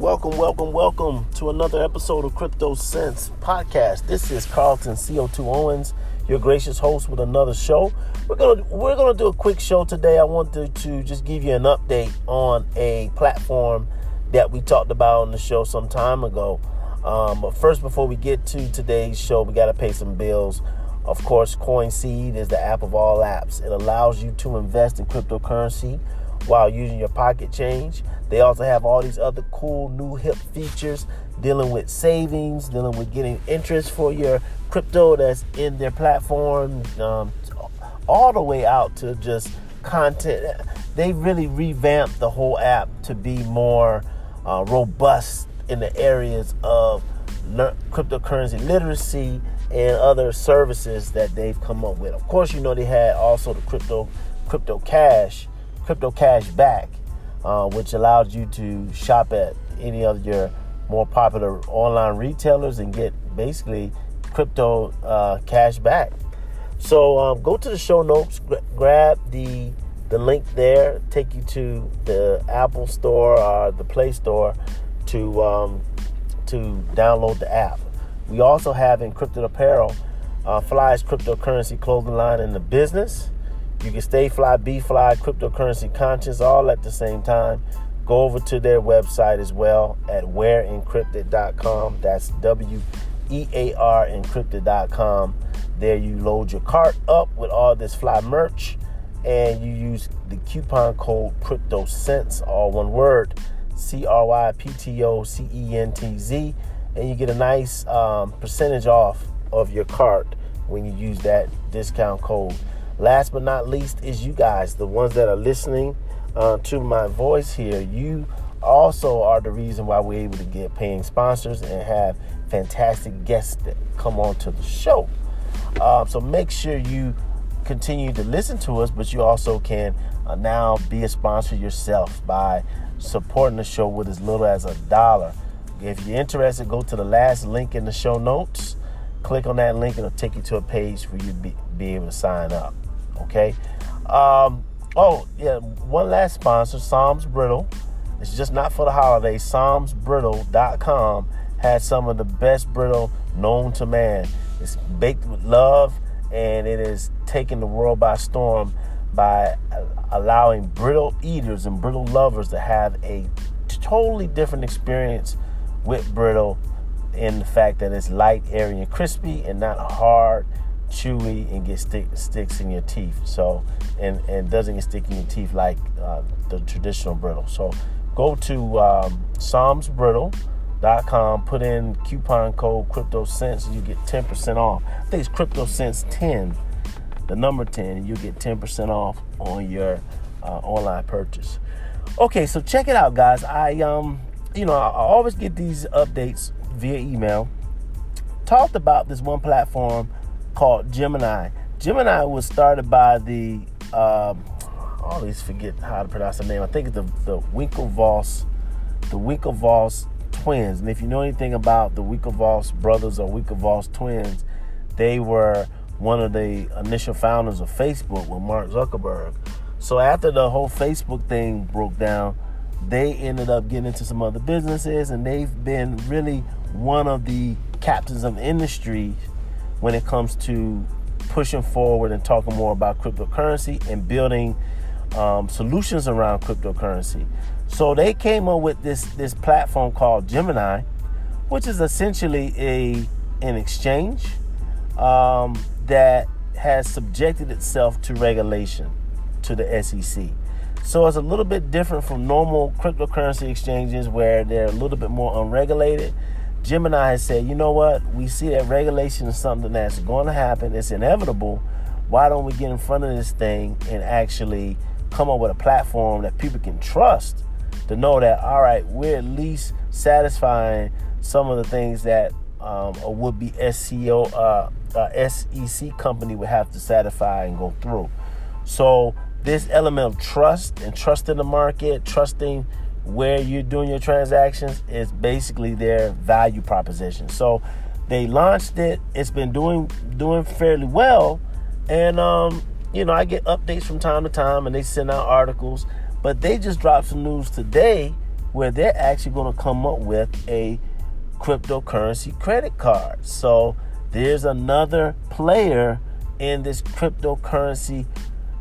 Welcome, welcome, welcome to another episode of Crypto Sense Podcast. This is Carlton CO2 Owens, your gracious host with another show. We're gonna we're gonna do a quick show today. I wanted to just give you an update on a platform that we talked about on the show some time ago. Um, but first, before we get to today's show, we got to pay some bills. Of course, CoinSeed is the app of all apps. It allows you to invest in cryptocurrency while using your pocket change. They also have all these other cool new hip features dealing with savings, dealing with getting interest for your crypto that's in their platform, um, all the way out to just content. They really revamped the whole app to be more uh, robust in the areas of le- cryptocurrency literacy and other services that they've come up with. Of course, you know they had also the crypto crypto cash crypto cash back, uh, which allows you to shop at any of your more popular online retailers and get basically crypto uh, cash back. So um, go to the show notes, grab the the link there, take you to the Apple Store or the Play Store to um, to download the app. We also have encrypted apparel, uh, Fly's cryptocurrency clothing line in the business. You can stay fly, be fly, cryptocurrency conscious, all at the same time. Go over to their website as well at wearencrypted.com. That's W E A R encrypted.com. There you load your cart up with all this fly merch and you use the coupon code CryptoCents, all one word, C R Y P T O C E N T Z, and you get a nice um, percentage off of your cart when you use that discount code. Last but not least is you guys, the ones that are listening uh, to my voice here. You also are the reason why we're able to get paying sponsors and have fantastic guests that come on to the show. Uh, so make sure you continue to listen to us, but you also can uh, now be a sponsor yourself by supporting the show with as little as a dollar. If you're interested, go to the last link in the show notes. Click on that link, and it'll take you to a page where you be, be able to sign up. Okay. Um, oh, yeah. One last sponsor, Psalms Brittle. It's just not for the holidays. PsalmsBrittle.com has some of the best brittle known to man. It's baked with love and it is taking the world by storm by allowing brittle eaters and brittle lovers to have a totally different experience with brittle in the fact that it's light, airy, and crispy and not hard chewy and get stick, sticks in your teeth. So and and doesn't get stick in your teeth like uh, the traditional brittle. So go to um, psalmsbrittle.com, put in coupon code Crypto Sense, and you get 10% off. I think it's Crypto Sense 10, the number 10, and you get 10% off on your uh, online purchase. Okay, so check it out, guys. I um, you know, I always get these updates via email. Talked about this one platform called Gemini. Gemini was started by the um, I always forget how to pronounce the name. I think it's the the Winklevoss, the Winklevoss twins. And if you know anything about the Winklevoss brothers or Winklevoss twins, they were one of the initial founders of Facebook with Mark Zuckerberg. So after the whole Facebook thing broke down, they ended up getting into some other businesses, and they've been really one of the captains of industry when it comes to pushing forward and talking more about cryptocurrency and building um, solutions around cryptocurrency. So they came up with this this platform called Gemini, which is essentially a an exchange um, that has subjected itself to regulation to the SEC. So it's a little bit different from normal cryptocurrency exchanges where they're a little bit more unregulated Gemini has said, you know what? We see that regulation is something that's going to happen. It's inevitable. Why don't we get in front of this thing and actually come up with a platform that people can trust to know that, all right, we're at least satisfying some of the things that um, a would be SEO, uh, uh, SEC company would have to satisfy and go through. So, this element of trust and trust in the market, trusting where you're doing your transactions is basically their value proposition. So they launched it. It's been doing doing fairly well, and um, you know I get updates from time to time, and they send out articles. But they just dropped some news today where they're actually going to come up with a cryptocurrency credit card. So there's another player in this cryptocurrency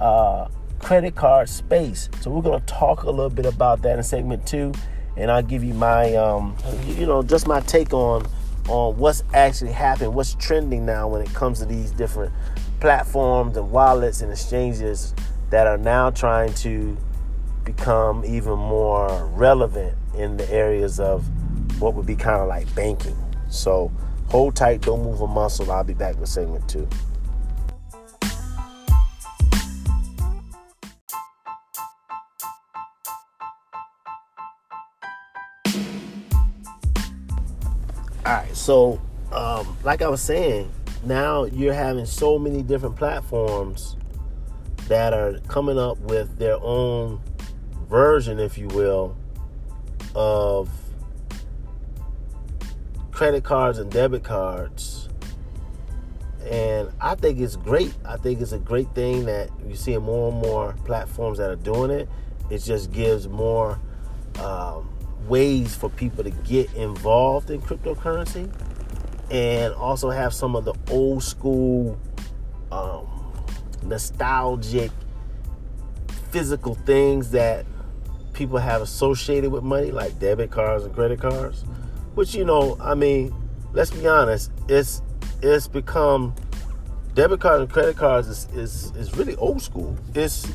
uh, credit card space. So we're going to talk a little bit about that in segment two, and I'll give you my, um, you know, just my take on on what's actually happening, what's trending now when it comes to these different platforms and wallets and exchanges that are now trying to become even more relevant in the areas of what would be kind of like banking. So hold tight, don't move a muscle. I'll be back with segment two. All right, so um, like I was saying, now you're having so many different platforms that are coming up with their own version, if you will, of credit cards and debit cards. And I think it's great. I think it's a great thing that you see more and more platforms that are doing it. It just gives more um, ways for people to get involved in cryptocurrency and also have some of the old school um, nostalgic physical things that people have associated with money like debit cards and credit cards which you know i mean let's be honest it's it's become debit cards and credit cards is, is, is really old school. It's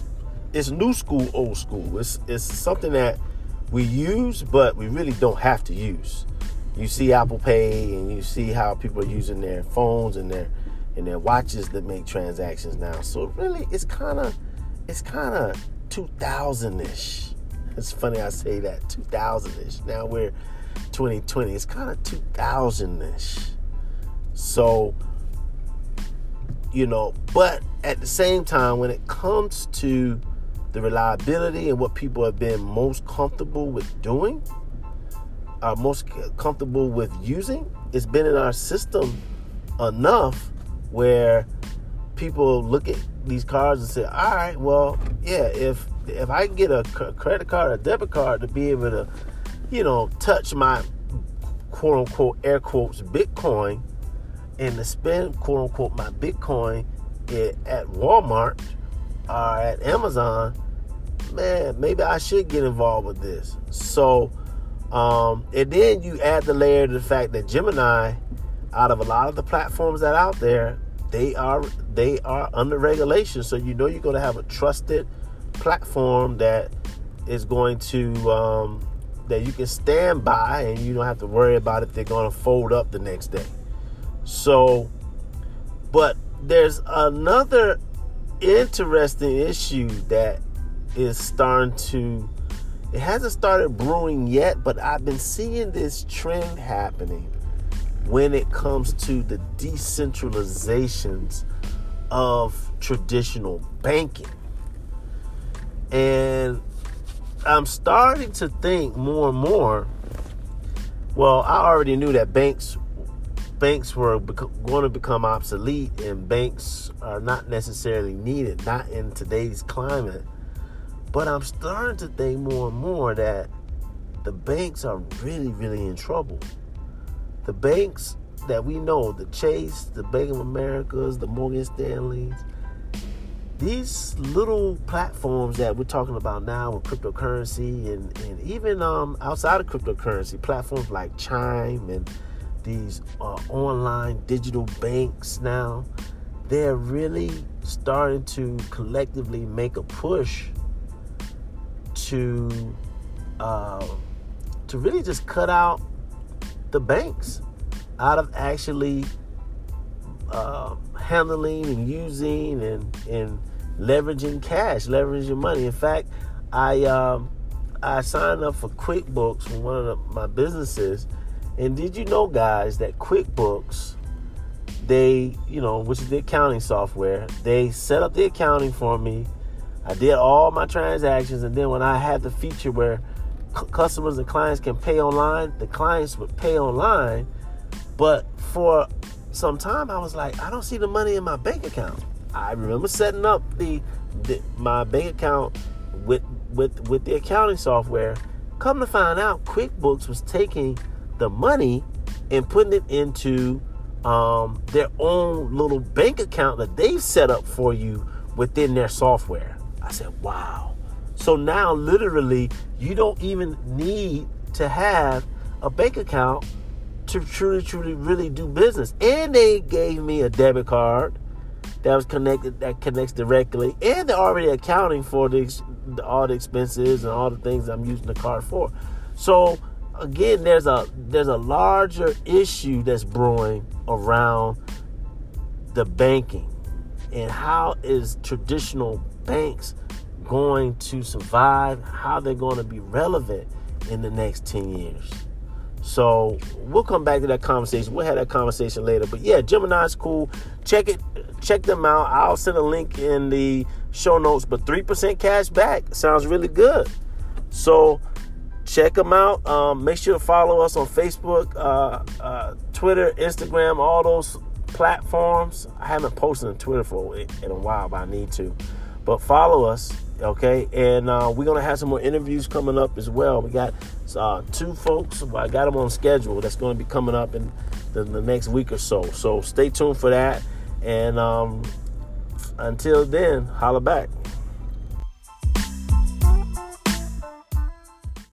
it's new school old school. It's it's something that we use, but we really don't have to use. You see Apple Pay and you see how people are using their phones and their and their watches that make transactions now. So really it's kinda it's kinda 2000-ish. It's funny I say that, 2000-ish. Now we're 2020. It's kind of 2000-ish. So you know, but at the same time when it comes to the reliability and what people have been most comfortable with doing, are most comfortable with using, it's been in our system enough where people look at these cards and say, "All right, well, yeah, if if I can get a credit card, a debit card to be able to, you know, touch my quote unquote air quotes Bitcoin and to spend quote unquote my Bitcoin at Walmart or at Amazon, man, maybe I should get involved with this. So, um, and then you add the layer to the fact that Gemini, out of a lot of the platforms that out there, they are they are under regulation. So you know you're going to have a trusted platform that is going to um, that you can stand by, and you don't have to worry about if they're going to fold up the next day. So, but there's another interesting issue that is starting to it hasn't started brewing yet, but I've been seeing this trend happening when it comes to the decentralizations of traditional banking. And I'm starting to think more and more. Well, I already knew that banks banks were going to become obsolete and banks are not necessarily needed, not in today's climate. But I'm starting to think more and more that the banks are really, really in trouble. The banks that we know, the Chase, the Bank of Americas, the Morgan Stanleys, these little platforms that we're talking about now with cryptocurrency and, and even um, outside of cryptocurrency, platforms like Chime and these uh, online digital banks now, they're really starting to collectively make a push to uh, to really just cut out the banks out of actually uh, handling and using and and leveraging cash, leveraging money. In fact, I um, I signed up for QuickBooks for one of the, my businesses, and did you know, guys, that QuickBooks they you know which is the accounting software they set up the accounting for me I did all my transactions, and then when I had the feature where c- customers and clients can pay online, the clients would pay online. But for some time, I was like, I don't see the money in my bank account. I remember setting up the, the my bank account with with with the accounting software, Come to find out, QuickBooks was taking the money and putting it into um, their own little bank account that they've set up for you within their software. I said, wow. So now, literally, you don't even need to have a bank account to truly, truly, really do business. And they gave me a debit card that was connected, that connects directly, and they're already accounting for the, all the expenses and all the things I'm using the card for. So again, there's a there's a larger issue that's brewing around the banking and how is traditional banks going to survive, how they're going to be relevant in the next 10 years. So we'll come back to that conversation. We'll have that conversation later. But yeah, Gemini's cool. Check it, check them out. I'll send a link in the show notes. But 3% cash back sounds really good. So check them out. Um, make sure to follow us on Facebook, uh, uh, Twitter, Instagram, all those platforms. I haven't posted on Twitter for in a while, but I need to. But follow us, okay? And uh, we're gonna have some more interviews coming up as well. We got uh, two folks. I got them on schedule. That's going to be coming up in the, the, next week or so. So stay tuned for that. And um, until then, holla back.